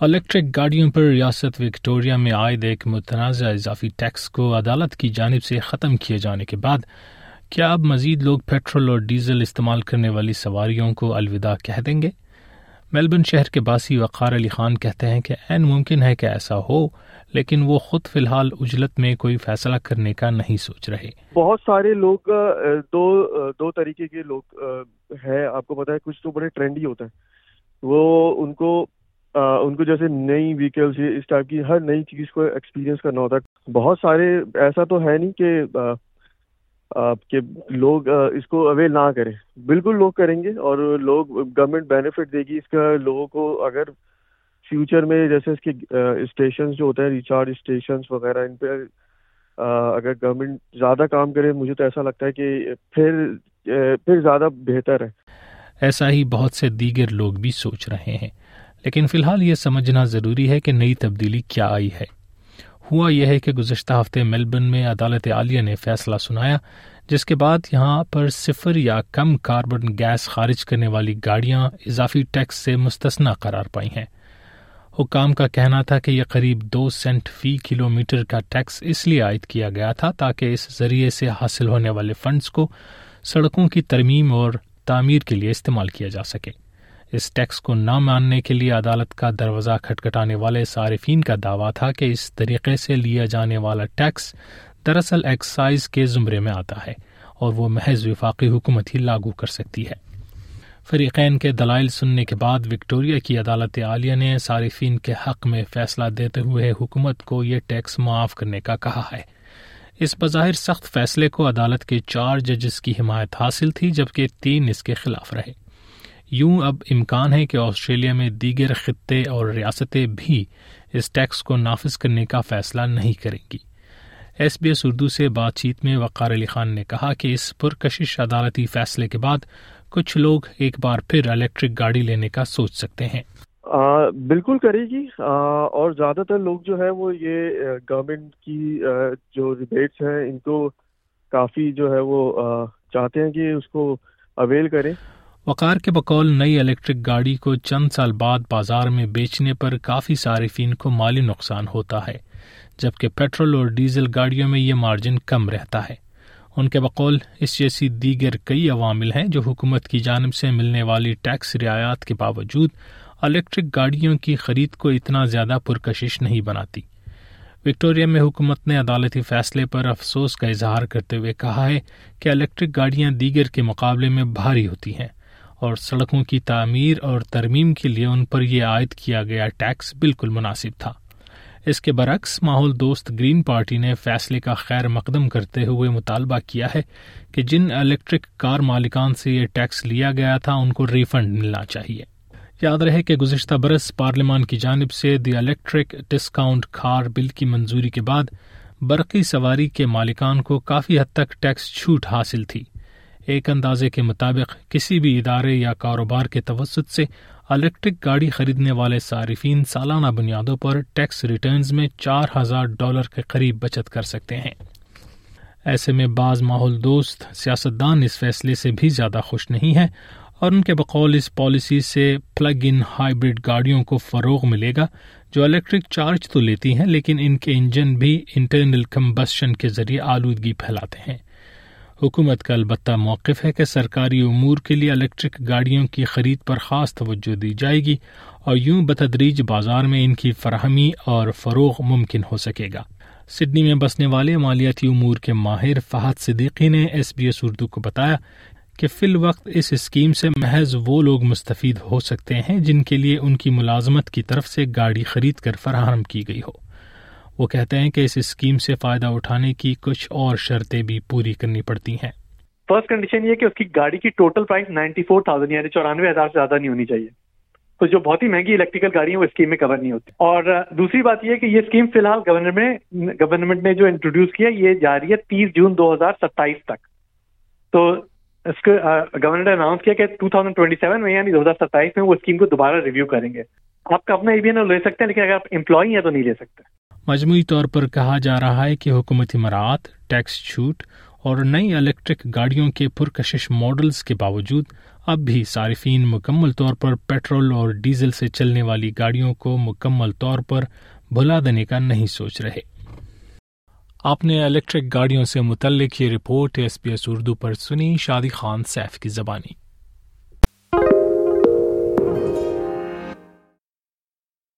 Electric گاڑیوں پر ریاست Victoria میں عائد ایک متنازع اضافی ٹیکس کو عدالت کی جانب سے ختم کیے جانے کے بعد، کیا اب مزید لوگ پیٹرول اور ڈیزل استعمال کرنے والی سواریوں کو الوداع کہہ دیں گے؟ میلبرن شہر کے باسی وقار علی خان کہتے ہیں کہ این ممکن ہے کہ ایسا ہو، لیکن وہ خود فی الحال اجلت میں کوئی فیصلہ کرنے کا نہیں سوچ رہے۔ بہت سارے لوگ، دو دو طریقے کے لوگ ہے آپ کو پتا ہے، کچھ تو بڑے ٹرینڈی ہوتا ہے وہ ان کو ان کو جیسے نئی ویکلس اس ٹائپ کی ہر نئی چیز کو ایکسپیرینس کرنا ہوتا ہے۔ بہت سارے ایسا تو ہے نہیں کہ کہ لوگ اس کو اویل نہ کریں۔ بالکل لوگ کریں گے اور لوگ گورنمنٹ بینیفٹ دے گی۔ اس کا لوگوں کو اگر فیوچر میں جیسے اس کے اسٹیشنس جو ہوتے ہیں ریچارج اسٹیشنس وغیرہ، ان پہ اگر گورنمنٹ زیادہ کام کرے، مجھے تو ایسا لگتا ہے کہ پھر پھر زیادہ بہتر ہے۔ ایسا ہی بہت سے دیگر لوگ بھی سوچ رہے ہیں۔ لیکن فی الحال یہ سمجھنا ضروری ہے کہ نئی تبدیلی کیا آئی ہے۔ ہوا یہ ہے کہ گزشتہ ہفتے میلبرن میں عدالت عالیہ نے فیصلہ سنایا، جس کے بعد یہاں پر صفر یا کم کاربن گیس خارج کرنے والی گاڑیاں اضافی ٹیکس سے مستثنا قرار پائی ہیں۔ حکام کا کہنا تھا کہ یہ قریب دو سینٹ فی کلو میٹر کا ٹیکس اس لیے عائد کیا گیا تھا تاکہ اس ذریعے سے حاصل ہونے والے فنڈز کو سڑکوں کی ترمیم اور تعمیر کے لیے استعمال کیا جا سکے۔ اس ٹیکس کو نہ ماننے کے لیے عدالت کا دروازہ کھٹکھٹانے والے صارفین کا دعویٰ تھا کہ اس طریقے سے لیا جانے والا ٹیکس دراصل ایکسائز کے زمرے میں آتا ہے اور وہ محض وفاقی حکومت ہی لاگو کر سکتی ہے۔ فریقین کے دلائل سننے کے بعد وکٹوریا کی عدالت عالیہ نے صارفین کے حق میں فیصلہ دیتے ہوئے حکومت کو یہ ٹیکس معاف کرنے کا کہا ہے۔ اس بظاہر سخت فیصلے کو عدالت کے چار ججز کی حمایت حاصل تھی جبکہ تین اس کے خلاف رہے۔ یوں اب امکان ہے کہ آسٹریلیا میں دیگر خطے اور ریاستیں بھی اس ٹیکس کو نافذ کرنے کا فیصلہ نہیں کریں گی۔ ایس بی ایس اردو سے بات چیت میں وقار علی خان نے کہا کہ اس پرکشش عدالتی فیصلے کے بعد کچھ لوگ ایک بار پھر الیکٹرک گاڑی لینے کا سوچ سکتے ہیں۔ بالکل کرے گی۔ اور زیادہ تر لوگ جو ہے وہ یہ گورنمنٹ کی جو ریبیٹس ہیں، ان کو کافی جو ہے وہ چاہتے ہیں کہ اس کو اویل کریں۔ وقار کے بقول نئی الیکٹرک گاڑی کو چند سال بعد بازار میں بیچنے پر کافی صارفین کو مالی نقصان ہوتا ہے، جبکہ پیٹرول اور ڈیزل گاڑیوں میں یہ مارجن کم رہتا ہے۔ ان کے بقول، اس جیسی دیگر کئی عوامل ہیں جو حکومت کی جانب سے ملنے والی ٹیکس رعایات کے باوجود الیکٹرک گاڑیوں کی خرید کو اتنا زیادہ پرکشش نہیں بناتی۔ وکٹوریا میں حکومت نے عدالتی فیصلے پر افسوس کا اظہار کرتے ہوئے کہا ہے کہ الیکٹرک گاڑیاں دیگر کے مقابلے میں بھاری ہوتی ہیں۔ اور سڑکوں کی تعمیر اور ترمیم کے لیے ان پر یہ عائد کیا گیا ٹیکس بالکل مناسب تھا۔ اس کے برعکس، ماحول دوست گرین پارٹی نے فیصلے کا خیر مقدم کرتے ہوئے مطالبہ کیا ہے کہ جن الیکٹرک کار مالکان سے یہ ٹیکس لیا گیا تھا، ان کو ریفنڈ ملنا چاہیے۔ یاد رہے کہ گزشتہ برس پارلیمان کی جانب سے دی الیکٹرک ڈسکاؤنٹ کار بل کی منظوری کے بعد برقی سواری کے مالکان کو کافی حد تک ٹیکس چھوٹ حاصل تھی۔ ایک اندازے کے مطابق کسی بھی ادارے یا کاروبار کے توسط سے الیکٹرک گاڑی خریدنے والے صارفین سالانہ بنیادوں پر ٹیکس ریٹرنز میں چار ہزار ڈالر کے قریب بچت کر سکتے ہیں۔ ایسے میں بعض ماحول دوست سیاستدان اس فیصلے سے بھی زیادہ خوش نہیں ہیں اور ان کے بقول اس پالیسی سے پلگ ان ہائیبرڈ گاڑیوں کو فروغ ملے گا جو الیکٹرک چارج تو لیتی ہیں لیکن ان کے انجن بھی انٹرنل کمبسشن کے ذریعے آلودگی پھیلاتے ہیں۔ حکومت کا البتہ موقف ہے کہ سرکاری امور کے لیے الیکٹرک گاڑیوں کی خرید پر خاص توجہ دی جائے گی اور یوں بتدریج بازار میں ان کی فراہمی اور فروغ ممکن ہو سکے گا۔ سڈنی میں بسنے والے مالیاتی امور کے ماہر فہد صدیقی نے ایس بی ایس اردو کو بتایا کہ فی الوقت اس اسکیم سے محض وہ لوگ مستفید ہو سکتے ہیں جن کے لیے ان کی ملازمت کی طرف سے گاڑی خرید کر فراہم کی گئی ہو۔ وہ کہتے ہیں کہ اس اسکیم سے فائدہ اٹھانے کی کچھ اور شرطیں بھی پوری کرنی پڑتی ہیں۔ فرسٹ کنڈیشن یہ کہ اس کی گاڑی کی total price ninety four thousand یعنی چورانوے ہزار سے زیادہ نہیں ہونی چاہیے۔ تو جو بہت ہی مہنگی الیکٹریکل گاڑی ہیں وہ اسکیم میں کور نہیں ہوتی۔ اور دوسری بات یہ کہ یہ اسکیم فی الحال گورنمنٹ گورنمنٹ نے جو انٹروڈیوس کیا یہ جاری ہے تیس جون دو ہزار ستائیس تک۔ تو اس کو گورنمنٹ نے اناؤنس کیا کہ ٹو تھاؤزینڈ ٹوئنٹی سیون میں یعنی دو ہزار ستائیس میں وہ اسکیم کو دوبارہ ریویو کریں گے۔ آپ کا اپنا ای بی لے سکتے ہیں، لیکن اگر آپ امپلائی ہیں تو نہیں لے سکتے۔ مجموعی طور پر کہا جا رہا ہے کہ حکومتی مراعات، ٹیکس چھوٹ اور نئی الیکٹرک گاڑیوں کے پرکشش ماڈلز کے باوجود اب بھی صارفین مکمل طور پر پیٹرول اور ڈیزل سے چلنے والی گاڑیوں کو مکمل طور پر بھلا دینے کا نہیں سوچ رہے۔ آپ نے الیکٹرک گاڑیوں سے متعلق یہ report S P S Urdu پر سنی شادی خان سیف کی زبانی۔